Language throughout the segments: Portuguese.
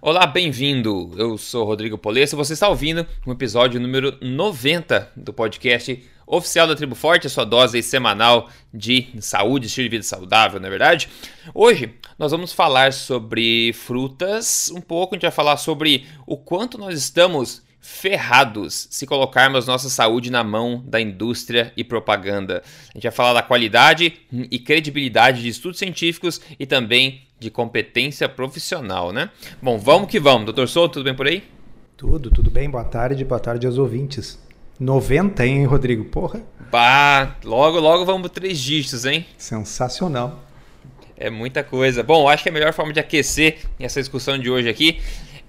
Olá, bem-vindo. Eu sou Rodrigo Polesso. Você está ouvindo um episódio número 90 do podcast oficial da Tribo Forte, a sua dose semanal de saúde, estilo de vida saudável, não é verdade? Hoje nós vamos falar sobre frutas, um pouco, a gente vai falar sobre o quanto nós estamos ferrados se colocarmos nossa saúde na mão da indústria e propaganda. A gente vai falar da qualidade e credibilidade de estudos científicos e também de competência profissional, né? Bom, vamos que vamos. Doutor Souto, tudo bem por aí? Tudo, tudo bem. Boa tarde, boa tarde aos ouvintes. 90, hein, Rodrigo? Porra. Bah, logo, logo vamos para três dígitos, hein? Sensacional. É muita coisa. Bom, acho que a melhor forma de aquecer essa discussão de hoje aqui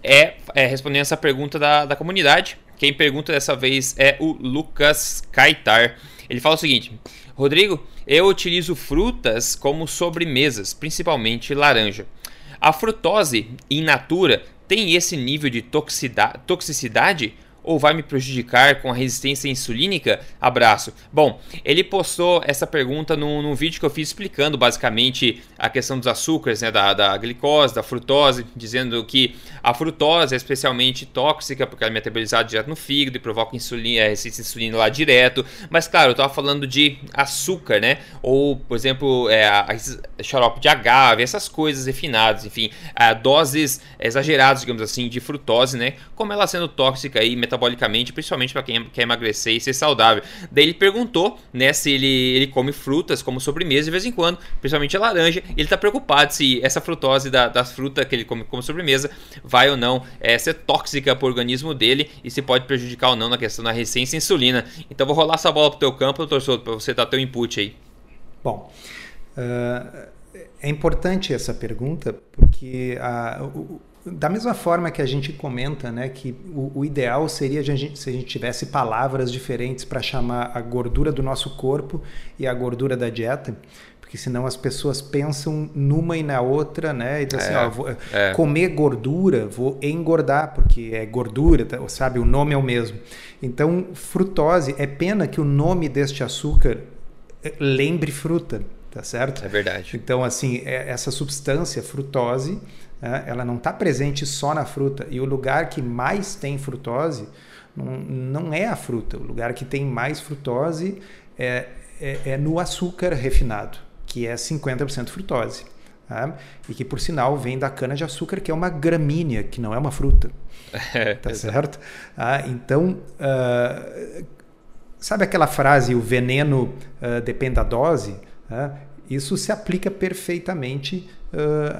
é, é respondendo essa pergunta da, da comunidade. Quem pergunta dessa vez é o Lucas Kaitar. Ele fala o seguinte: Rodrigo, eu utilizo frutas como sobremesas, principalmente laranja. A frutose in natura tem esse nível de toxicidade ou vai me prejudicar com a resistência insulínica? Abraço. Bom, ele postou essa pergunta num, num vídeo que eu fiz explicando basicamente a questão dos açúcares, né, da, da glicose, da frutose, dizendo que a frutose é especialmente tóxica porque ela é metabolizada direto no fígado e provoca insulina, é, resistência insulina lá direto. Mas claro, eu estava falando de açúcar, né? Ou, por exemplo, é, a, a xarope de agave, essas coisas refinadas, enfim, a, doses exageradas, digamos assim, de frutose, né? Como ela sendo tóxica e metabolicamente, principalmente para quem quer emagrecer e ser saudável. Daí ele perguntou, né, se ele, ele come frutas como sobremesa de vez em quando, principalmente a laranja. Ele está preocupado se essa frutose da, das frutas que ele come como sobremesa vai ou não é, ser tóxica para o organismo dele e se pode prejudicar ou não na questão da resistência à insulina. Então vou rolar essa bola pro teu campo, Souto, para você dar teu input aí. Bom, uh, é importante essa pergunta porque a, o, da mesma forma que a gente comenta né, que o, o ideal seria a gente, se a gente tivesse palavras diferentes para chamar a gordura do nosso corpo e a gordura da dieta, porque senão as pessoas pensam numa e na outra, né? E dizem assim, é, ó, vou é. comer gordura, vou engordar, porque é gordura, tá, sabe? O nome é o mesmo. Então, frutose, é pena que o nome deste açúcar eh, lembre fruta, tá certo? É verdade. Então, assim, é, essa substância, frutose, é, ela não está presente só na fruta. E o lugar que mais tem frutose não, não é a fruta. O lugar que tem mais frutose é, é, é no açúcar refinado, que é 50% frutose. Tá? E que, por sinal, vem da cana-de-açúcar, que é uma gramínea, que não é uma fruta. É, tá certo? Ah, então, uh, sabe aquela frase, o veneno uh, depende da dose? Uh, isso se aplica perfeitamente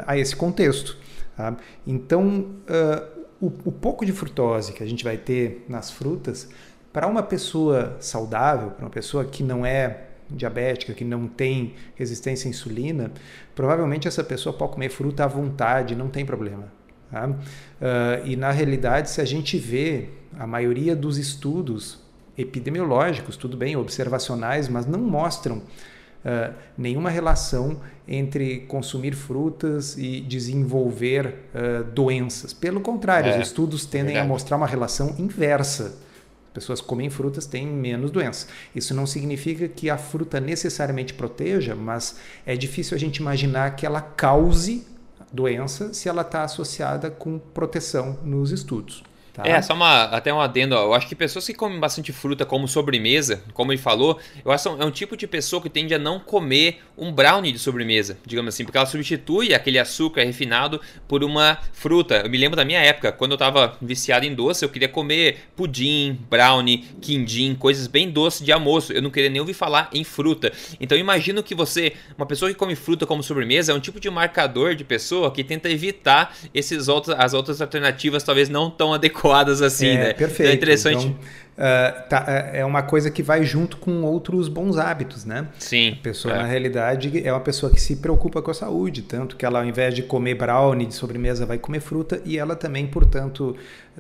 a esse contexto. Tá? Então, uh, o, o, pouco de frutose que a gente vai ter nas frutas, para uma pessoa saudável, para uma pessoa que não é diabética, que não tem resistência à insulina, provavelmente essa pessoa pode comer fruta à vontade, não tem problema. Tá? Uh, e na realidade, se a gente vê a maioria dos estudos epidemiológicos, tudo bem, observacionais, mas não mostram uh, nenhuma relação entre consumir frutas e desenvolver uh, doenças. Pelo contrário, é, os estudos tendem é a mostrar uma relação inversa. Pessoas que comem frutas têm menos doenças. Isso não significa que a fruta necessariamente proteja, mas é difícil a gente imaginar que ela cause doença se ela está associada com proteção nos estudos. Tá. É, só uma, até um adendo. Eu acho que pessoas que comem bastante fruta como sobremesa, como ele falou, eu acho que é um tipo de pessoa que tende a não comer um brownie de sobremesa, digamos assim, porque ela substitui aquele açúcar refinado por uma fruta. Eu me lembro da minha época, quando eu estava viciado em doce, eu queria comer pudim, brownie, quindim, coisas bem doces de almoço. Eu não queria nem ouvir falar em fruta. Então imagino que você, uma pessoa que come fruta como sobremesa, é um tipo de marcador de pessoa que tenta evitar esses outros, as outras alternativas talvez não tão adequadas adequadas assim, é, né? Perfeito. Então é interessante. Então, uh, tá, é, é uma coisa que vai junto com outros bons hábitos, né? Sim. A pessoa, é. na realidade, é uma pessoa que se preocupa com a saúde, tanto que ela, ao invés de comer brownie de sobremesa, vai comer fruta e ela também, portanto,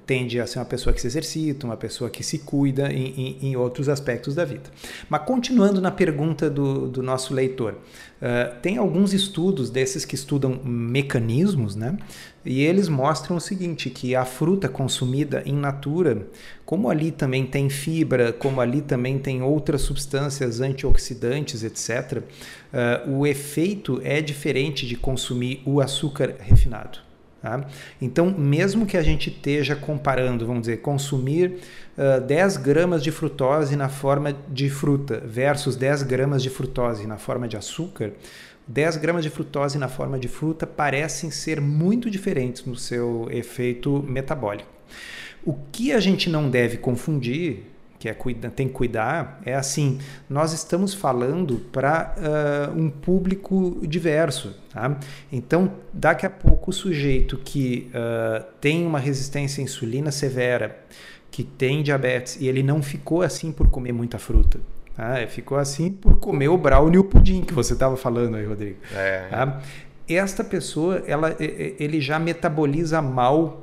tende a ser uma pessoa que se exercita, uma pessoa que se cuida em, em, em outros aspectos da vida. Mas continuando na pergunta do, do nosso leitor, uh, tem alguns estudos desses que estudam mecanismos, né? E eles mostram o seguinte, que a fruta consumida in natura, como ali também tem fibra, como ali também tem outras substâncias antioxidantes, etc., uh, o efeito é diferente de consumir o açúcar refinado. Tá? Então, mesmo que a gente esteja comparando, vamos dizer, consumir uh, 10 gramas de frutose na forma de fruta versus 10 gramas de frutose na forma de açúcar, 10 gramas de frutose na forma de fruta parecem ser muito diferentes no seu efeito metabólico. O que a gente não deve confundir que é tem que cuidar, é assim: nós estamos falando para uh, um público diverso. Tá? Então, daqui a pouco, o sujeito que uh, tem uma resistência à insulina severa, que tem diabetes, e ele não ficou assim por comer muita fruta. Tá? Ficou assim por comer o brownie e o pudim que você estava falando aí, Rodrigo. É. Tá? Esta pessoa, ela, ele já metaboliza mal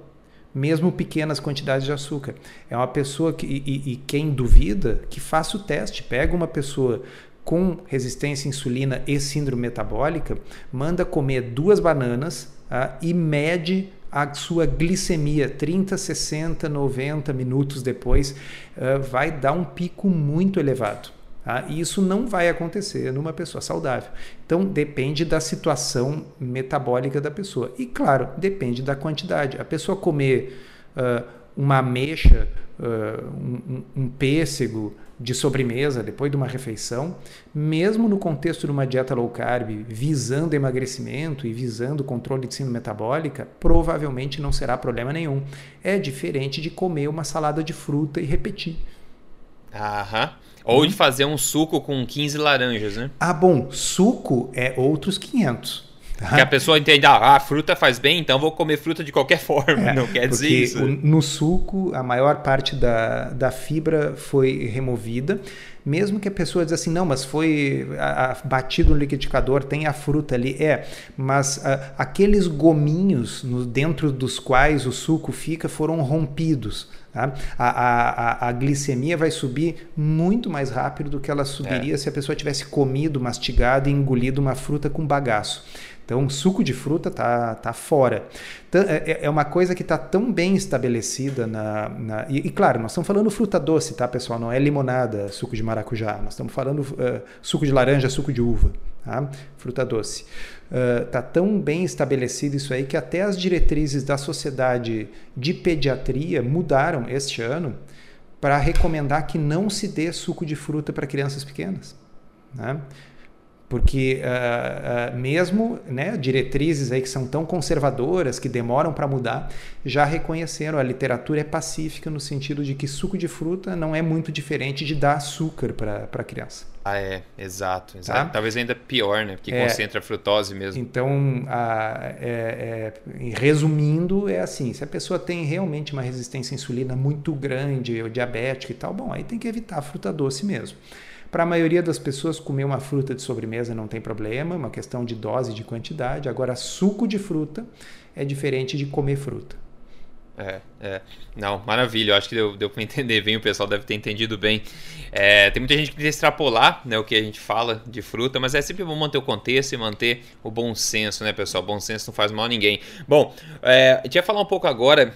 mesmo pequenas quantidades de açúcar. É uma pessoa que, e, e, quem duvida, que faça o teste. Pega uma pessoa com resistência à insulina e síndrome metabólica, manda comer duas bananas ah, e mede a sua glicemia 30, 60, 90 minutos depois, ah, vai dar um pico muito elevado. Tá? E isso não vai acontecer numa pessoa saudável. Então, depende da situação metabólica da pessoa. E, claro, depende da quantidade. A pessoa comer uh, uma ameixa, uh, um, um pêssego de sobremesa depois de uma refeição, mesmo no contexto de uma dieta low carb, visando emagrecimento e visando controle de síndrome metabólica, provavelmente não será problema nenhum. É diferente de comer uma salada de fruta e repetir. Aham. Ou de fazer um suco com 15 laranjas, né? Ah, bom, suco é outros 500. Tá? Que a pessoa entende, ah, a fruta faz bem, então vou comer fruta de qualquer forma. É, não quer dizer isso. no suco, a maior parte da, da fibra foi removida. Mesmo que a pessoa diz assim, não, mas foi a, a, batido no liquidificador, tem a fruta ali. É, mas a, aqueles gominhos no, dentro dos quais o suco fica foram rompidos. Tá? A, a, a, glicemia vai subir muito mais rápido do que ela subiria é. se a pessoa tivesse comido, mastigado e engolido uma fruta com bagaço. Então, suco de fruta tá, tá fora. É, é, é uma coisa que está tão bem estabelecida na. na e, e, claro, nós estamos falando fruta doce, tá, pessoal? Não é limonada, suco de maracujá. Nós estamos falando uh, suco de laranja, suco de uva, tá? fruta doce. Está uh, tão bem estabelecido isso aí que até as diretrizes da Sociedade de Pediatria mudaram este ano para recomendar que não se dê suco de fruta para crianças pequenas. Né? Porque uh, uh, mesmo né, diretrizes aí que são tão conservadoras, que demoram para mudar, já reconheceram a literatura é pacífica no sentido de que suco de fruta não é muito diferente de dar açúcar para a criança. Ah, é, exato. exato. Tá? Talvez ainda pior, né? Porque é, concentra a frutose mesmo. Então, a, é, é, resumindo, é assim: se a pessoa tem realmente uma resistência à insulina muito grande, ou diabética e tal, bom, aí tem que evitar a fruta doce mesmo. Para a maioria das pessoas, comer uma fruta de sobremesa não tem problema, é uma questão de dose, de quantidade. Agora, suco de fruta é diferente de comer fruta. É, é. Não, maravilha. Eu acho que deu, deu para entender bem. O pessoal deve ter entendido bem. É, tem muita gente que quer extrapolar né, o que a gente fala de fruta, mas é sempre bom manter o contexto e manter o bom senso, né, pessoal? Bom senso não faz mal a ninguém. Bom, é, a gente vai falar um pouco agora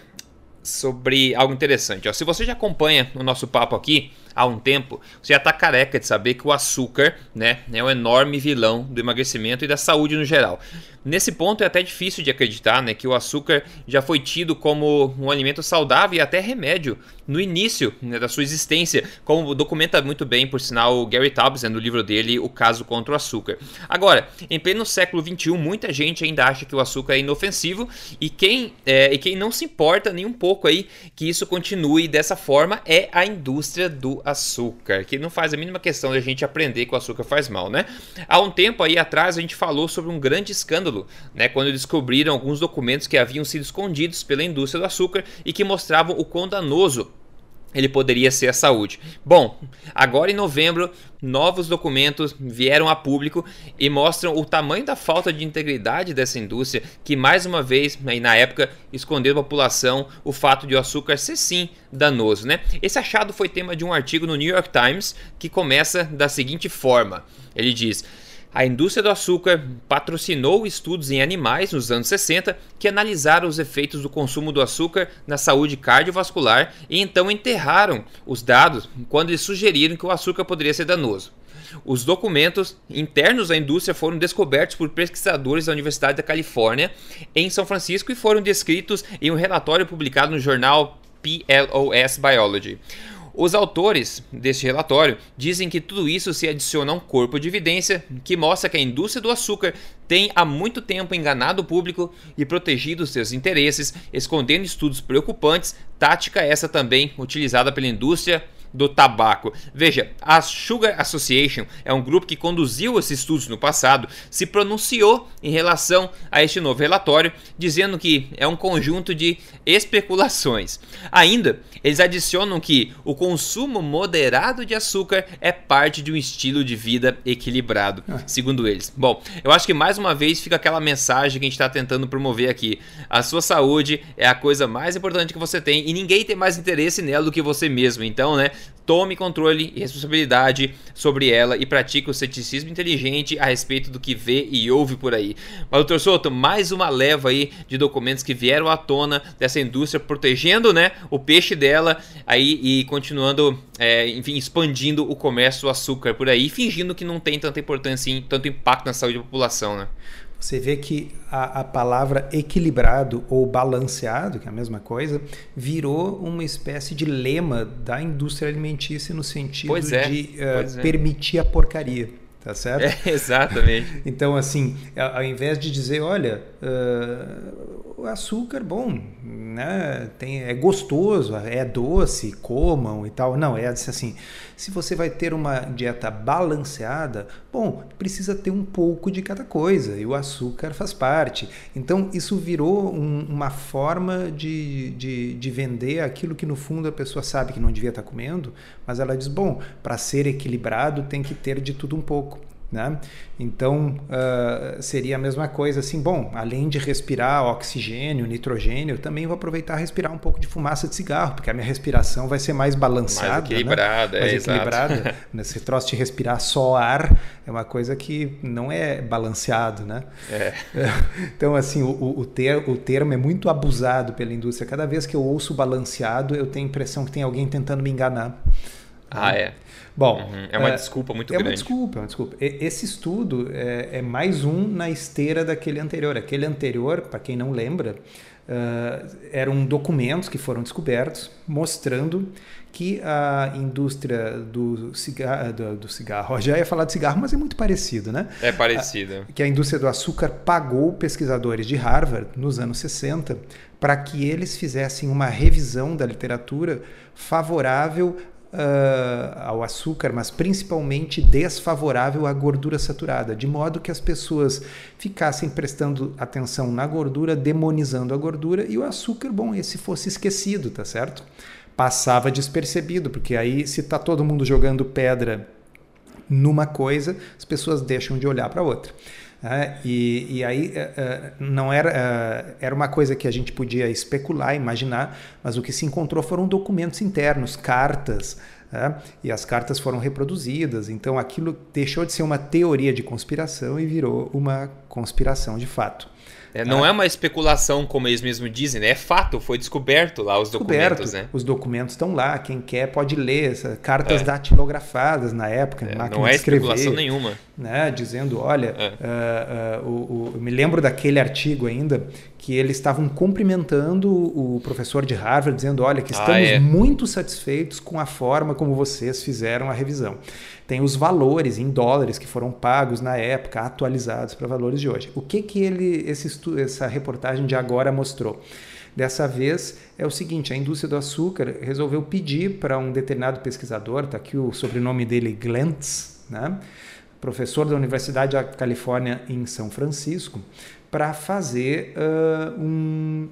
sobre algo interessante. Ó. Se você já acompanha o nosso papo aqui, há um tempo, você já está careca de saber que o açúcar né, é um enorme vilão do emagrecimento e da saúde no geral. Nesse ponto é até difícil de acreditar né, que o açúcar já foi tido como um alimento saudável e até remédio no início né, da sua existência, como documenta muito bem, por sinal, o Gary Taubes né, no livro dele, O Caso contra o Açúcar. Agora, em pleno século XXI, muita gente ainda acha que o açúcar é inofensivo e quem, é, e quem não se importa nem um pouco aí que isso continue dessa forma é a indústria do açúcar, que não faz a mínima questão de a gente aprender que o açúcar faz mal, né? Há um tempo aí atrás a gente falou sobre um grande escândalo, né, quando descobriram alguns documentos que haviam sido escondidos pela indústria do açúcar e que mostravam o quão danoso ele poderia ser a saúde. Bom, agora em novembro, novos documentos vieram a público e mostram o tamanho da falta de integridade dessa indústria, que mais uma vez, aí na época, escondeu da população o fato de o açúcar ser sim danoso, né? Esse achado foi tema de um artigo no New York Times que começa da seguinte forma: ele diz. A indústria do açúcar patrocinou estudos em animais nos anos 60 que analisaram os efeitos do consumo do açúcar na saúde cardiovascular e então enterraram os dados quando eles sugeriram que o açúcar poderia ser danoso. Os documentos internos da indústria foram descobertos por pesquisadores da Universidade da Califórnia em São Francisco e foram descritos em um relatório publicado no jornal PLOS Biology. Os autores deste relatório dizem que tudo isso se adiciona a um corpo de evidência que mostra que a indústria do açúcar tem há muito tempo enganado o público e protegido seus interesses, escondendo estudos preocupantes, tática essa também utilizada pela indústria do tabaco. Veja, a Sugar Association é um grupo que conduziu esses estudos no passado, se pronunciou em relação a este novo relatório, dizendo que é um conjunto de especulações. Ainda, eles adicionam que o consumo moderado de açúcar é parte de um estilo de vida equilibrado, ah. segundo eles. Bom, eu acho que mais uma vez fica aquela mensagem que a gente está tentando promover aqui. A sua saúde é a coisa mais importante que você tem e ninguém tem mais interesse nela do que você mesmo. Então, né, Tome controle e responsabilidade sobre ela e pratique o ceticismo inteligente a respeito do que vê e ouve por aí. Mas, doutor Soto, mais uma leva aí de documentos que vieram à tona dessa indústria, protegendo né, o peixe dela aí e continuando, é, enfim, expandindo o comércio do açúcar por aí, fingindo que não tem tanta importância, tanto impacto na saúde da população, né? Você vê que a, a, palavra equilibrado ou balanceado, que é a mesma coisa, virou uma espécie de lema da indústria alimentícia no sentido é, de uh, permitir a porcaria tá certo? É, exatamente. então, assim, ao invés de dizer, olha, uh, o açúcar, bom, né, tem, é gostoso, é doce, comam e tal. Não, é assim, se você vai ter uma dieta balanceada, bom, precisa ter um pouco de cada coisa e o açúcar faz parte. Então, isso virou um, uma forma de, de, de vender aquilo que no fundo a pessoa sabe que não devia estar comendo, mas ela diz, bom, para ser equilibrado tem que ter de tudo um pouco. Né? Então uh, seria a mesma coisa assim, bom, além de respirar oxigênio, nitrogênio, também vou aproveitar respirar um pouco de fumaça de cigarro, porque a minha respiração vai ser mais balanceada, mais equilibrada, né? mais é, equilibrada. Esse troço de respirar só ar é uma coisa que não é balanceado, né? É. Então assim, o, o, ter, o termo é muito abusado pela indústria. Cada vez que eu ouço balanceado, eu tenho a impressão que tem alguém tentando me enganar. Ah, é. Bom, uhum. é uma é, desculpa muito é grande. É uma desculpa, é uma desculpa. Esse estudo é, é, mais um na esteira daquele anterior. Aquele anterior, para quem não lembra, uh, eram documentos que foram descobertos mostrando que a indústria do cigarro, do, do cigarro, já ia falar de cigarro, mas é muito parecido, né? É parecido. que a indústria do açúcar pagou pesquisadores de Harvard nos anos 60 para que eles fizessem uma revisão da literatura favorável uh, ao açúcar, mas principalmente desfavorável à gordura saturada, de modo que as pessoas ficassem prestando atenção na gordura, demonizando a gordura e o açúcar, bom, esse fosse esquecido, tá certo? Passava despercebido, porque aí se tá todo mundo jogando pedra numa coisa, as pessoas deixam de olhar para outra. É, e, e, aí uh, não era, uh, era uma coisa que a gente podia especular, imaginar, mas o que se encontrou foram documentos internos, cartas, uh, e as cartas foram reproduzidas. Então aquilo deixou de ser uma teoria de conspiração e virou uma conspiração de fato. É, não ah. é uma especulação, como eles mesmos dizem, né? É fato, foi descoberto lá os descoberto, documentos, né? Os documentos estão lá, quem quer pode ler, cartas é. datilografadas na época, é, máquina não é de escrever, especulação nenhuma. Né? Dizendo, olha, uh, uh, o, o, me lembro daquele artigo ainda que eles estavam cumprimentando o professor de Harvard, dizendo, olha, que ah, estamos ah, é. muito satisfeitos com a forma como vocês fizeram a revisão. Tem os valores em dólares que foram pagos na época, atualizados para valores de hoje. O que que ele, esse estudo, essa reportagem de agora mostrou? Dessa vez é o seguinte: a indústria do açúcar resolveu pedir para um determinado pesquisador, está aqui o sobrenome dele, Glantz, né? professor da Universidade da Califórnia em São Francisco, para fazer uh, um,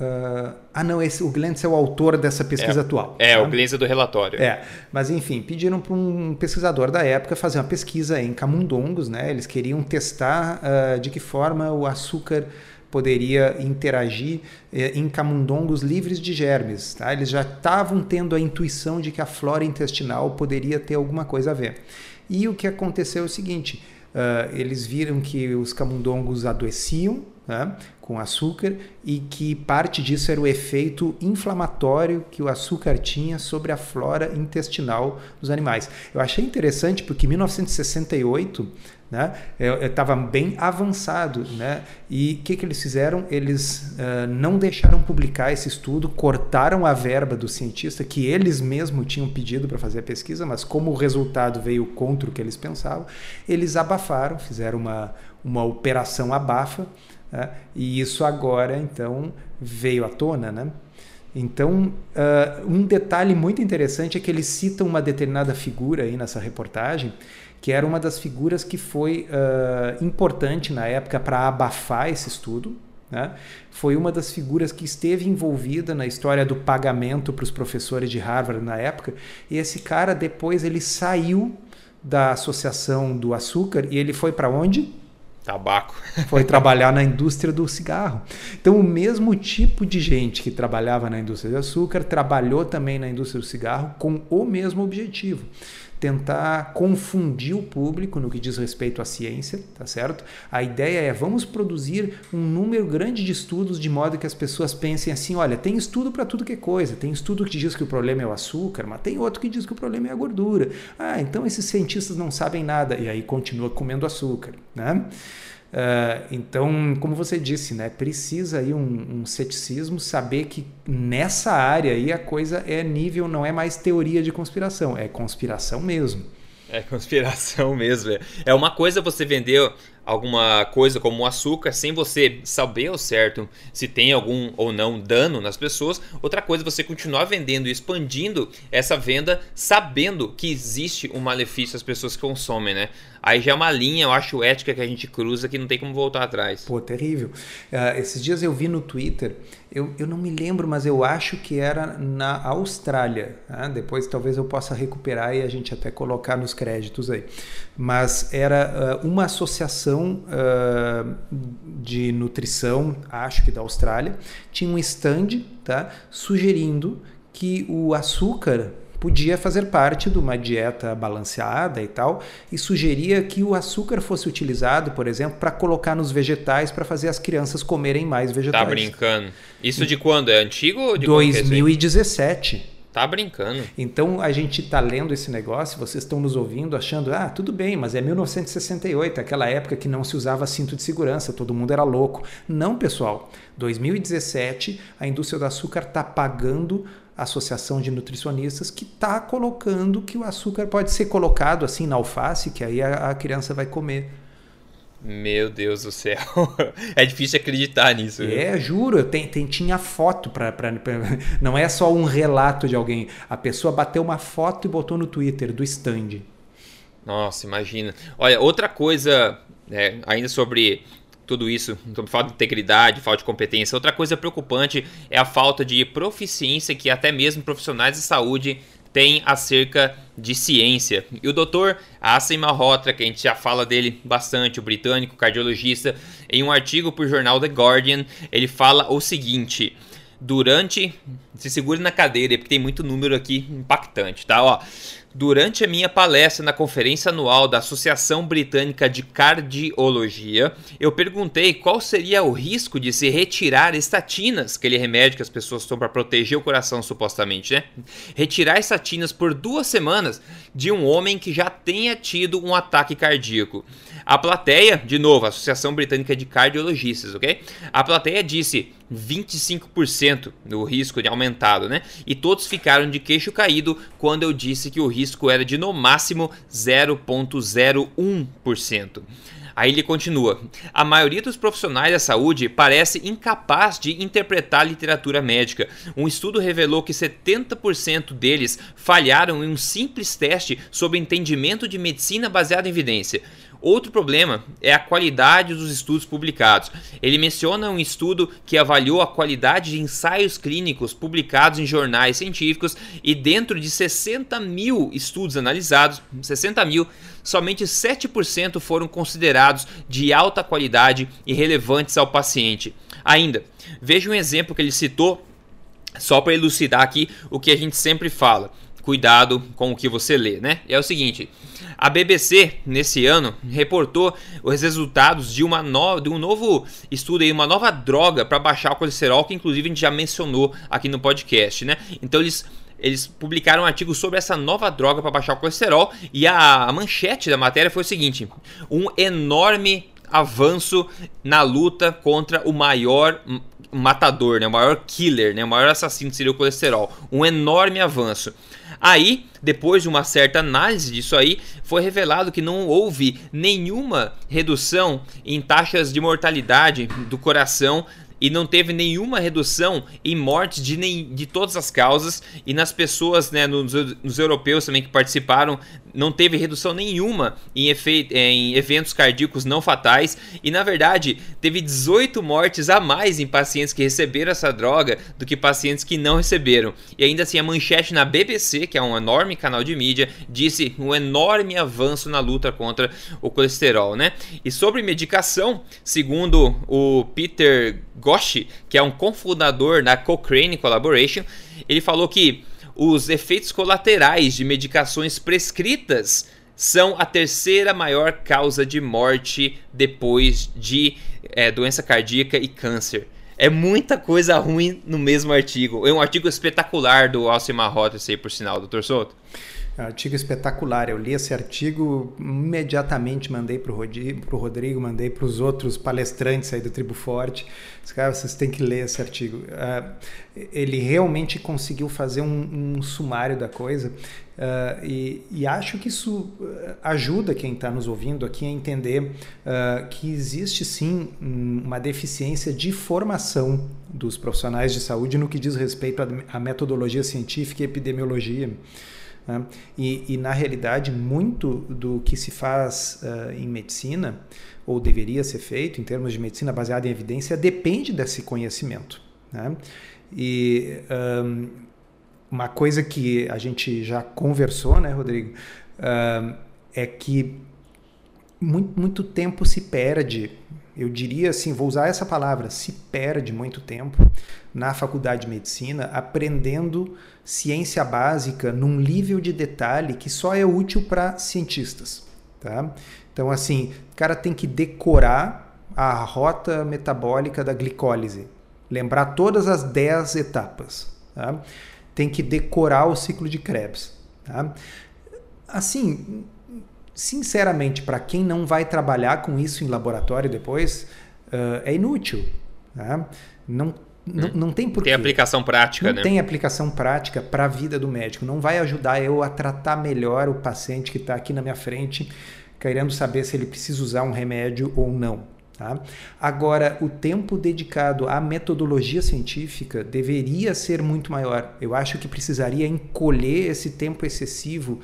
Uh, ah, não, esse, o Glantz é o autor dessa pesquisa é, atual. É, tá? o Glantz é do relatório. É, mas enfim, pediram para um pesquisador da época fazer uma pesquisa em camundongos, né? Eles queriam testar uh, de que forma o açúcar poderia interagir uh, em camundongos livres de germes. Tá? Eles já estavam tendo a intuição de que a flora intestinal poderia ter alguma coisa a ver. E o que aconteceu é o seguinte: uh, eles viram que os camundongos adoeciam, né, com açúcar e que parte disso era o efeito inflamatório que o açúcar tinha sobre a flora intestinal dos animais. Eu achei interessante porque em 1968 né, estava bem avançado. Né, e o que, que eles fizeram? Eles uh, não deixaram publicar esse estudo, cortaram a verba do cientista que eles mesmos tinham pedido para fazer a pesquisa, mas como o resultado veio contra o que eles pensavam, eles abafaram, fizeram uma, uma operação abafa né? E isso agora, então, veio à tona. Né? Então, uh, um detalhe muito interessante é que eles citam uma determinada figura aí nessa reportagem, que era uma das figuras que foi uh, importante na época para abafar esse estudo. Né? Foi uma das figuras que esteve envolvida na história do pagamento para os professores de Harvard na época. E esse cara depois ele saiu da associação do açúcar e ele foi para onde? Tabaco. Foi trabalhar na indústria do cigarro. Então, o mesmo tipo de gente que trabalhava na indústria do açúcar trabalhou também na indústria do cigarro com o mesmo objetivo tentar confundir o público no que diz respeito à ciência, tá certo? A ideia é vamos produzir um número grande de estudos de modo que as pessoas pensem assim, olha, tem estudo para tudo que é coisa, tem estudo que diz que o problema é o açúcar, mas tem outro que diz que o problema é a gordura. Ah, então esses cientistas não sabem nada e aí continua comendo açúcar, né? Uh, então, como você disse, né, precisa aí um, um, ceticismo saber que nessa área aí a coisa é nível, não é mais teoria de conspiração, é conspiração mesmo. É conspiração mesmo. É, é uma coisa você vender alguma coisa como o açúcar sem você saber ao certo se tem algum ou não dano nas pessoas. Outra coisa é você continuar vendendo e expandindo essa venda sabendo que existe um malefício às pessoas que consomem, né? Aí já é uma linha, eu acho, ética que a gente cruza que não tem como voltar atrás. Pô, terrível. Uh, esses dias eu vi no Twitter, eu, eu não me lembro, mas eu acho que era na Austrália. Né? Depois talvez eu possa recuperar e a gente até colocar nos créditos aí. Mas era uh, uma associação uh, de nutrição, acho que da Austrália, tinha um stand tá, sugerindo que o açúcar podia fazer parte de uma dieta balanceada e tal, e sugeria que o açúcar fosse utilizado, por exemplo, para colocar nos vegetais para fazer as crianças comerem mais vegetais. Tá brincando. Isso de quando? É antigo ou de 2017. Tá brincando. Então a gente está lendo esse negócio, vocês estão nos ouvindo achando, ah, tudo bem, mas é 1968, aquela época que não se usava cinto de segurança, todo mundo era louco. Não, pessoal. 2017, a indústria do açúcar está pagando associação de nutricionistas que está colocando que o açúcar pode ser colocado assim na alface, que aí a, a criança vai comer. Meu Deus do céu. É difícil acreditar nisso. É, viu? juro. Tem, tem, tinha foto para. Não é só um relato de alguém. A pessoa bateu uma foto e botou no Twitter do stand. Nossa, imagina. Olha, outra coisa, né, ainda sobre tudo isso, sobre falta de integridade, falta de competência. Outra coisa preocupante é a falta de proficiência que até mesmo profissionais de saúde têm acerca de ciência. E o doutor Asim Malhotra, que a gente já fala dele bastante, o britânico cardiologista, em um artigo para o jornal The Guardian, ele fala o seguinte: durante. Se segure na cadeira, porque tem muito número aqui impactante, tá? Ó, Durante a minha palestra na conferência anual da Associação Britânica de Cardiologia, eu perguntei qual seria o risco de se retirar estatinas, aquele remédio que as pessoas tomam para proteger o coração, supostamente, né? Retirar estatinas por duas semanas de um homem que já tenha tido um ataque cardíaco. A plateia, de novo, a Associação Britânica de Cardiologistas, ok? A plateia disse 25% no risco de aumentado, né? E todos ficaram de queixo caído quando eu disse que o risco era de no máximo 0,01%. Aí ele continua: a maioria dos profissionais da saúde parece incapaz de interpretar a literatura médica. Um estudo revelou que 70% deles falharam em um simples teste sobre entendimento de medicina baseado em evidência. Outro problema é a qualidade dos estudos publicados. Ele menciona um estudo que avaliou a qualidade de ensaios clínicos publicados em jornais científicos e dentro de 60 mil estudos analisados, 60 mil, somente 7% foram considerados de alta qualidade e relevantes ao paciente. Ainda, veja um exemplo que ele citou, só para elucidar aqui o que a gente sempre fala. Cuidado com o que você lê, né? É o seguinte, a BBC nesse ano reportou os resultados de, uma no, de um novo estudo aí, uma nova droga para baixar o colesterol, que inclusive a gente já mencionou aqui no podcast, né? Então eles eles publicaram um artigo sobre essa nova droga para baixar o colesterol e a, a manchete da matéria foi o seguinte: um enorme avanço na luta contra o maior matador, né, o maior killer, né, o maior assassino seria o colesterol. Um enorme avanço. Aí, depois de uma certa análise disso aí, foi revelado que não houve nenhuma redução em taxas de mortalidade do coração e não teve nenhuma redução em mortes de, nem, de todas as causas. E nas pessoas, né, nos, nos europeus também que participaram, não teve redução nenhuma em, efeito, em eventos cardíacos não fatais e na verdade teve 18 mortes a mais em pacientes que receberam essa droga do que pacientes que não receberam. E ainda assim a manchete na BBC, que é um enorme canal de mídia, disse um enorme avanço na luta contra o colesterol, né? E sobre medicação, segundo o Peter Goshi, que é um cofundador da Cochrane Collaboration, ele falou que os efeitos colaterais de medicações prescritas são a terceira maior causa de morte depois de é, doença cardíaca e câncer. É muita coisa ruim no mesmo artigo. É um artigo espetacular do Alcimar Rota, aí por sinal, doutor Souto. Artigo espetacular. Eu li esse artigo, imediatamente mandei para o Rodrigo, mandei para os outros palestrantes aí do Tribo Forte. Cara, vocês têm que ler esse artigo. Uh, ele realmente conseguiu fazer um, um sumário da coisa uh, e, e, acho que isso ajuda quem está nos ouvindo aqui a entender uh, que existe sim uma deficiência de formação dos profissionais de saúde no que diz respeito à metodologia científica e epidemiologia. Né? E, e, na realidade, muito do que se faz uh, em medicina, ou deveria ser feito em termos de medicina baseada em evidência, depende desse conhecimento. Né? E um, uma coisa que a gente já conversou, né, Rodrigo, é que muito, muito tempo se perde eu diria assim, vou usar essa palavra, se perde muito tempo na faculdade de medicina aprendendo ciência básica num nível de detalhe que só é útil para cientistas, tá? Então assim, o cara tem que decorar a rota metabólica da glicólise, lembrar todas as 10 etapas, tá? Tem que decorar o ciclo de Krebs, tá? Assim, sinceramente, para quem não vai trabalhar com isso em laboratório depois, uh, é inútil. Né? Não, não, hum. não tem porquê. Tem aplicação prática, não né? tem aplicação prática para a vida do médico. Não vai ajudar eu a tratar melhor o paciente que está aqui na minha frente, querendo saber se ele precisa usar um remédio ou não. Tá? Agora, o tempo dedicado à metodologia científica deveria ser muito maior. Eu acho que precisaria encolher esse tempo excessivo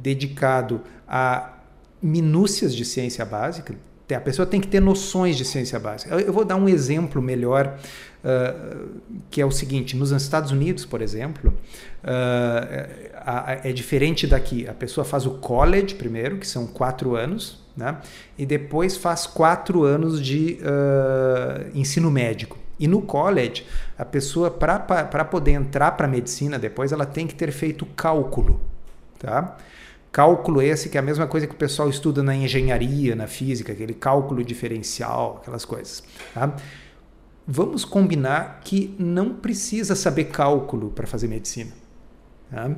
dedicado a minúcias de ciência básica. A pessoa tem que ter noções de ciência básica. Eu vou dar um exemplo melhor, uh, que é o seguinte: nos Estados Unidos, por exemplo, uh, é diferente daqui. A pessoa faz o college primeiro, que são quatro anos, né? e depois faz quatro anos de uh, ensino médico. E no college, a pessoa, para poder entrar para a medicina depois, ela tem que ter feito cálculo. Tá? Cálculo esse que é a mesma coisa que o pessoal estuda na engenharia, na física, aquele cálculo diferencial, aquelas coisas. Tá? Vamos combinar que não precisa saber cálculo para fazer medicina. Tá?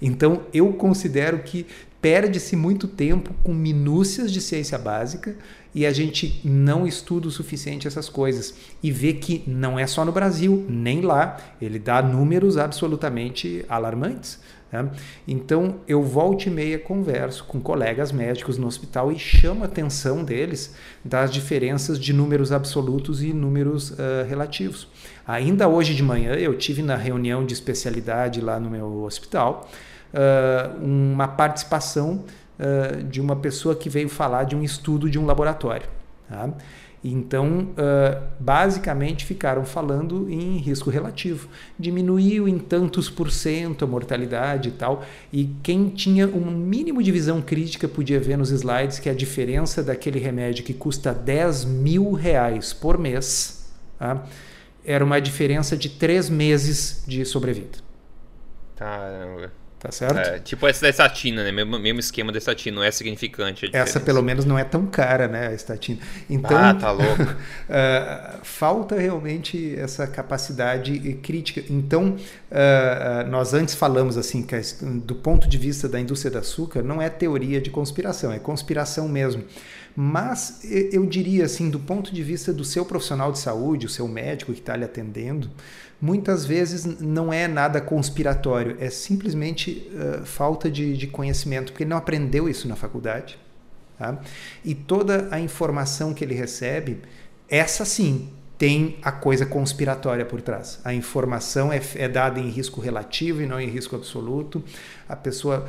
Então eu considero que perde-se muito tempo com minúcias de ciência básica e a gente não estuda o suficiente essas coisas e vê que não é só no Brasil, nem lá. Ele dá números absolutamente alarmantes. Né? Então, eu volto e meia converso com colegas médicos no hospital e chamo a atenção deles das diferenças de números absolutos e números uh, relativos. Ainda hoje de manhã, eu tive na reunião de especialidade lá no meu hospital uh, uma participação uh, de uma pessoa que veio falar de um estudo de um laboratório. Tá? Então, uh, basicamente ficaram falando em risco relativo. Diminuiu em tantos por cento a mortalidade e tal. E quem tinha um mínimo de visão crítica podia ver nos slides que a diferença daquele remédio que custa 10 mil reais por mês tá? era uma diferença de três meses de sobrevida. Caramba. Tá certo? É, tipo essa da estatina, né? Mesmo, mesmo esquema da estatina, não é significante. Essa pelo menos não é tão cara, né? A estatina. Então, ah, tá louco. uh, falta realmente essa capacidade crítica. Então, uh, nós antes falamos assim que do ponto de vista da indústria do açúcar não é teoria de conspiração, é conspiração mesmo. Mas eu diria assim, do ponto de vista do seu profissional de saúde, o seu médico que está lhe atendendo, muitas vezes não é nada conspiratório, é simplesmente uh, falta de, de, conhecimento, porque ele não aprendeu isso na faculdade. Tá? E toda a informação que ele recebe, essa sim, tem a coisa conspiratória por trás. A informação é, é dada em risco relativo e não em risco absoluto. A pessoa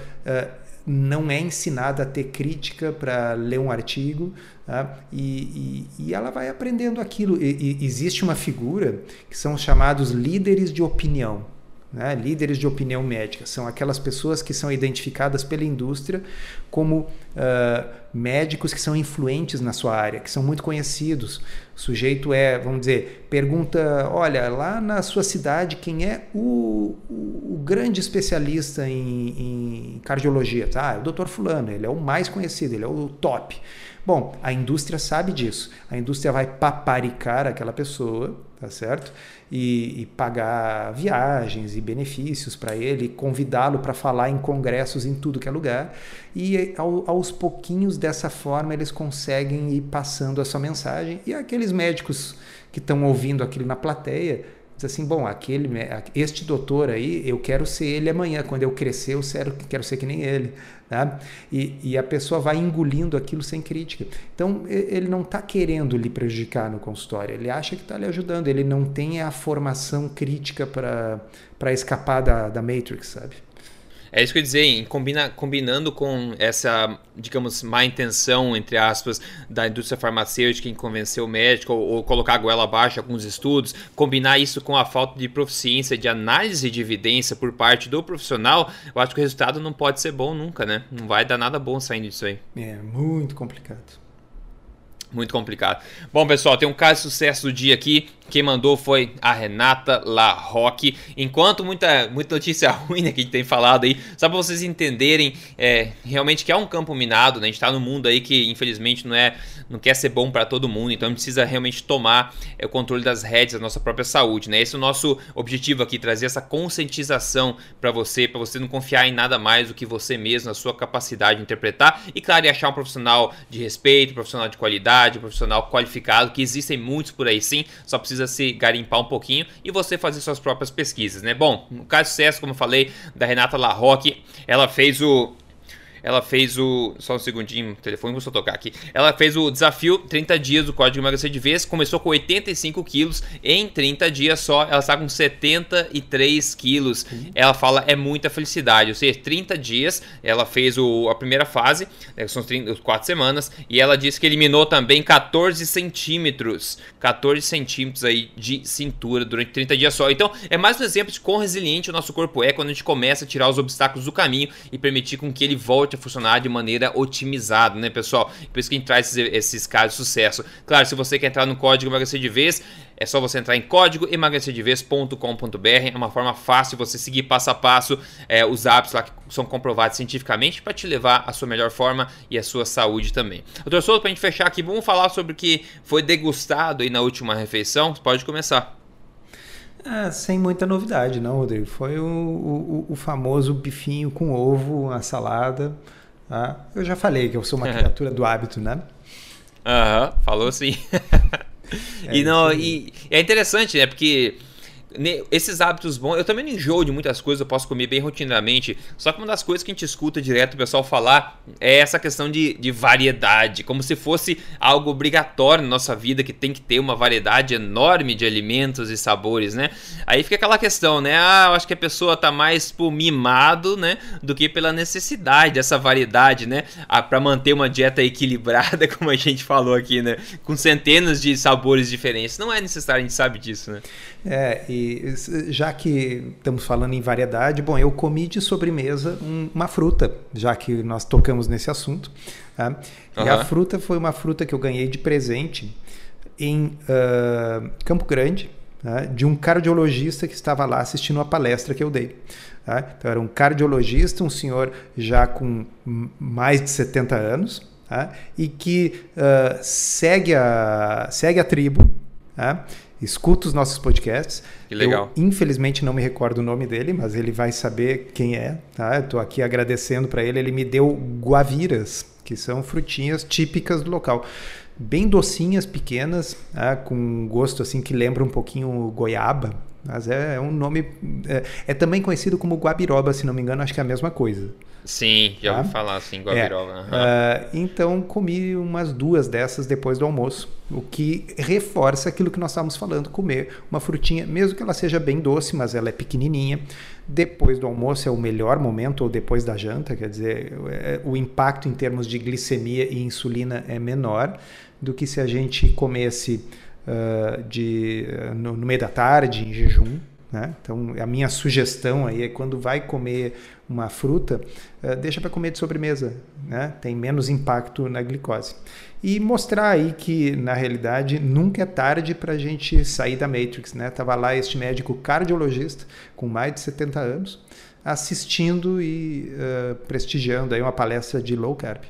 não é ensinada a ter crítica para ler um artigo tá? e, e, e, ela vai aprendendo aquilo. E, existe uma figura que são chamados líderes de opinião. Né? Líderes de opinião médica são aquelas pessoas que são identificadas pela indústria como uh, médicos que são influentes na sua área, que são muito conhecidos. O sujeito é, vamos dizer, pergunta: olha, lá na sua cidade, quem é o, o, o grande especialista em, em cardiologia? Tá, é o doutor Fulano, ele é o mais conhecido, ele é o top. Bom, a indústria sabe disso. A indústria vai paparicar aquela pessoa, tá certo? E, e pagar viagens e benefícios para ele, convidá-lo para falar em congressos em tudo que é lugar. E ao, aos pouquinhos, dessa forma, eles conseguem ir passando a sua mensagem. E aqueles médicos que estão ouvindo aquilo na plateia diz assim, bom, aquele, este doutor aí, eu quero ser ele amanhã, quando eu crescer, eu quero, quero ser que nem ele. Tá? E, e a pessoa vai engolindo aquilo sem crítica. Então, ele não está querendo lhe prejudicar no consultório, ele acha que está lhe ajudando, ele não tem a formação crítica para escapar da, da Matrix, sabe? É isso que eu ia dizer, combina, combinando com essa, digamos, má intenção, entre aspas, da indústria farmacêutica em convencer o médico ou, ou colocar a goela abaixo alguns estudos, combinar isso com a falta de proficiência, de análise de evidência por parte do profissional, eu acho que o resultado não pode ser bom nunca, né? Não vai dar nada bom saindo disso aí. É, muito complicado. Muito complicado. Bom, pessoal, tem um caso de sucesso do dia aqui. Quem mandou foi a Renata Larroque. Enquanto muita, muita notícia ruim né, que a gente tem falado aí, só para vocês entenderem é, realmente que é um campo minado, né? A gente está num mundo aí que infelizmente não é não quer ser bom para todo mundo, então a gente precisa realmente tomar é, o controle das redes da nossa própria saúde, né? Esse é o nosso objetivo aqui, trazer essa conscientização para você, para você não confiar em nada mais do que você mesmo, na sua capacidade de interpretar e, claro, e achar um profissional de respeito, um profissional de qualidade, um profissional qualificado, que existem muitos por aí sim, só precisa se garimpar um pouquinho e você fazer suas próprias pesquisas, né? Bom, no caso de sucesso, como eu falei, da Renata Larroque, ela fez o ela fez o. Só um segundinho, o telefone começou a tocar aqui. Ela fez o desafio 30 dias do código emagrecer de vez. Começou com 85 quilos. Em 30 dias só, ela está com 73 quilos. Uhum. Ela fala é muita felicidade. Ou seja, 30 dias ela fez o, a primeira fase, né, são 30, 4 semanas. E ela disse que eliminou também 14 centímetros. 14 centímetros aí de cintura durante 30 dias só. Então, é mais um exemplo de quão resiliente o nosso corpo é quando a gente começa a tirar os obstáculos do caminho e permitir com que ele volte funcionar de maneira otimizada, né, pessoal? Por isso que a gente traz esses, esses casos de sucesso. Claro, se você quer entrar no código emagrecer de vez, é só você entrar em código emagrecerdevez.com.br. É uma forma fácil você seguir passo a passo é, os hábitos lá que são comprovados cientificamente para te levar à sua melhor forma e à sua saúde também. Doutor Souto, para a gente fechar aqui, vamos falar sobre o que foi degustado aí na última refeição. Pode começar. Ah, sem muita novidade, não, Rodrigo. Foi o, o, o famoso bifinho com ovo, a salada. Tá? Eu já falei que eu sou uma criatura do hábito, né? Aham, uhum, falou sim. é, e, não, e é interessante, né? Porque esses hábitos bons, eu também não enjoo de muitas coisas, eu posso comer bem rotineiramente. Só que uma das coisas que a gente escuta direto o pessoal falar é essa questão de, de variedade, como se fosse algo obrigatório na nossa vida, que tem que ter uma variedade enorme de alimentos e sabores, né? Aí fica aquela questão, né? Ah, eu acho que a pessoa tá mais por mimado, né? Do que pela necessidade dessa variedade, né? Ah, para manter uma dieta equilibrada, como a gente falou aqui, né? Com centenas de sabores diferentes. Não é necessário, a gente sabe disso, né? É, e já que estamos falando em variedade, bom, eu comi de sobremesa um, uma fruta, já que nós tocamos nesse assunto. Tá? Uhum. E a fruta foi uma fruta que eu ganhei de presente em uh, Campo Grande, tá? de um cardiologista que estava lá assistindo a palestra que eu dei. Tá? Então, era um cardiologista, um senhor já com mais de 70 anos, tá? e que uh, segue, a, segue a tribo, tá? Escuta os nossos podcasts. Que legal. Eu, infelizmente, não me recordo o nome dele, mas ele vai saber quem é. Tá? Estou aqui agradecendo para ele. Ele me deu guaviras, que são frutinhas típicas do local. Bem docinhas, pequenas, tá? com gosto assim que lembra um pouquinho goiaba. Mas é, é um nome. É, é, também conhecido como guabiroba, se não me engano, acho que é a mesma coisa. Sim, já tá? ouvi falar assim, guabiroba. É. Uhum. Uh, então comi umas duas dessas depois do almoço, o que reforça aquilo que nós estávamos falando, comer uma frutinha, mesmo que ela seja bem doce, mas ela é pequenininha. Depois do almoço é o melhor momento, ou depois da janta, quer dizer, é, o impacto em termos de glicemia e insulina é menor do que se a gente comesse uh, de, uh, no, no, meio da tarde, em jejum. Né? Então, a minha sugestão aí é quando vai comer uma fruta, uh, deixa para comer de sobremesa, né? tem menos impacto na glicose. E mostrar aí que, na realidade, nunca é tarde para a gente sair da Matrix. Né? Tava lá este médico cardiologista, com mais de 70 anos, assistindo e prestigiando aí uma palestra de low carb.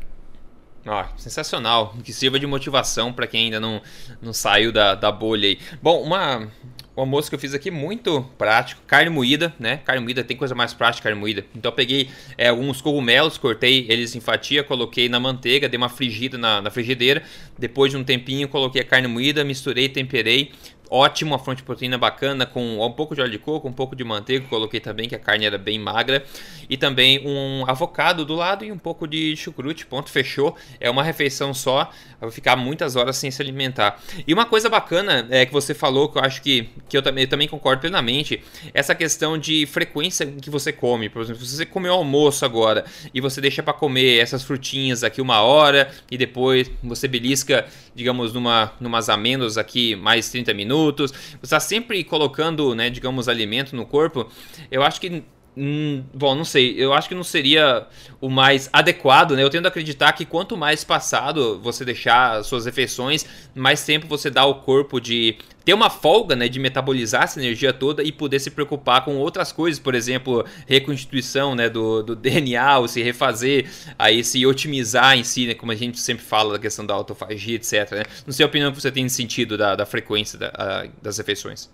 Ó, sensacional. Que sirva de motivação para quem ainda não, não saiu da, da bolha aí. Bom, uma, o almoço que eu fiz aqui muito prático, carne moída, né? Carne moída tem coisa mais prática, carne moída. Então eu peguei é, alguns cogumelos, cortei eles em fatia, coloquei na manteiga, dei uma frigida na, na frigideira. Depois de um tempinho, coloquei a carne moída, misturei, temperei, ótimo, a fonte de proteína bacana com um pouco de óleo de coco, um pouco de manteiga, coloquei também que a carne era bem magra e também um avocado do lado e um pouco de chucrute, ponto, fechou. É uma refeição só, vai ficar muitas horas sem se alimentar. E uma coisa bacana é que você falou que eu acho que, que eu, também, eu também concordo plenamente, essa questão de frequência que você come. Por exemplo, se você comeu almoço agora e você deixa para comer essas frutinhas aqui uma hora e depois você belisca, digamos, numa numas amêndoas aqui mais 30 minutos. Você está sempre colocando, né, digamos, alimento no corpo. Eu acho que Hum, bom, não sei. Eu acho que não seria o mais adequado, né? Eu tendo a acreditar que quanto mais passado você deixar suas refeições, mais tempo você dá ao corpo de ter uma folga, né? De metabolizar essa energia toda e poder se preocupar com outras coisas, por exemplo, reconstituição, né? Do, do DNA, ou se refazer, aí se otimizar em si, né? Como a gente sempre fala da questão da autofagia, etc. Né? Não sei a opinião que você tem no sentido da, da frequência da, a, das refeições.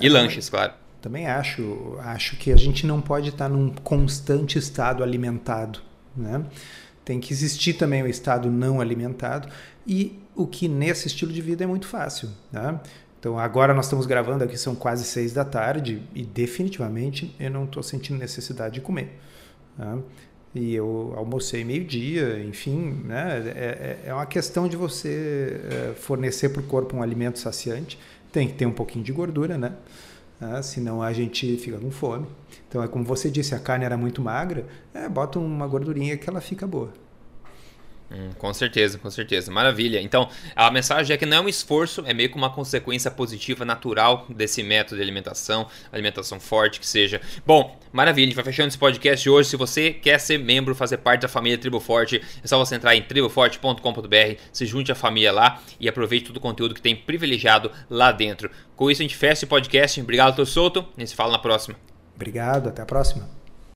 E lanches, claro. Também acho, acho que a gente não pode estar num constante estado alimentado, né? Tem que existir também o estado não alimentado e o que nesse estilo de vida é muito fácil, né? Então agora nós estamos gravando aqui são quase seis da tarde e definitivamente eu não estou sentindo necessidade de comer. Né? E eu almocei meio dia, enfim, né? É, é, é uma questão de você é, fornecer para o corpo um alimento saciante. Tem que ter um pouquinho de gordura, né? Né? senão a gente fica com fome. Então é como você disse, a carne era muito magra, é, bota uma gordurinha que ela fica boa. Hum, com certeza, com certeza. Maravilha. Então, a mensagem é que não é um esforço, é meio que uma consequência positiva, natural desse método de alimentação, alimentação forte que seja. Bom, maravilha. A gente vai fechando esse podcast de hoje. Se você quer ser membro, fazer parte da família Tribo Forte, é só você entrar em triboforte.com.br, se junte à família lá e aproveite todo o conteúdo que tem privilegiado lá dentro. Com isso, a gente fecha esse podcast. Obrigado, Tô Solto. A gente se fala na próxima. Obrigado, até a próxima.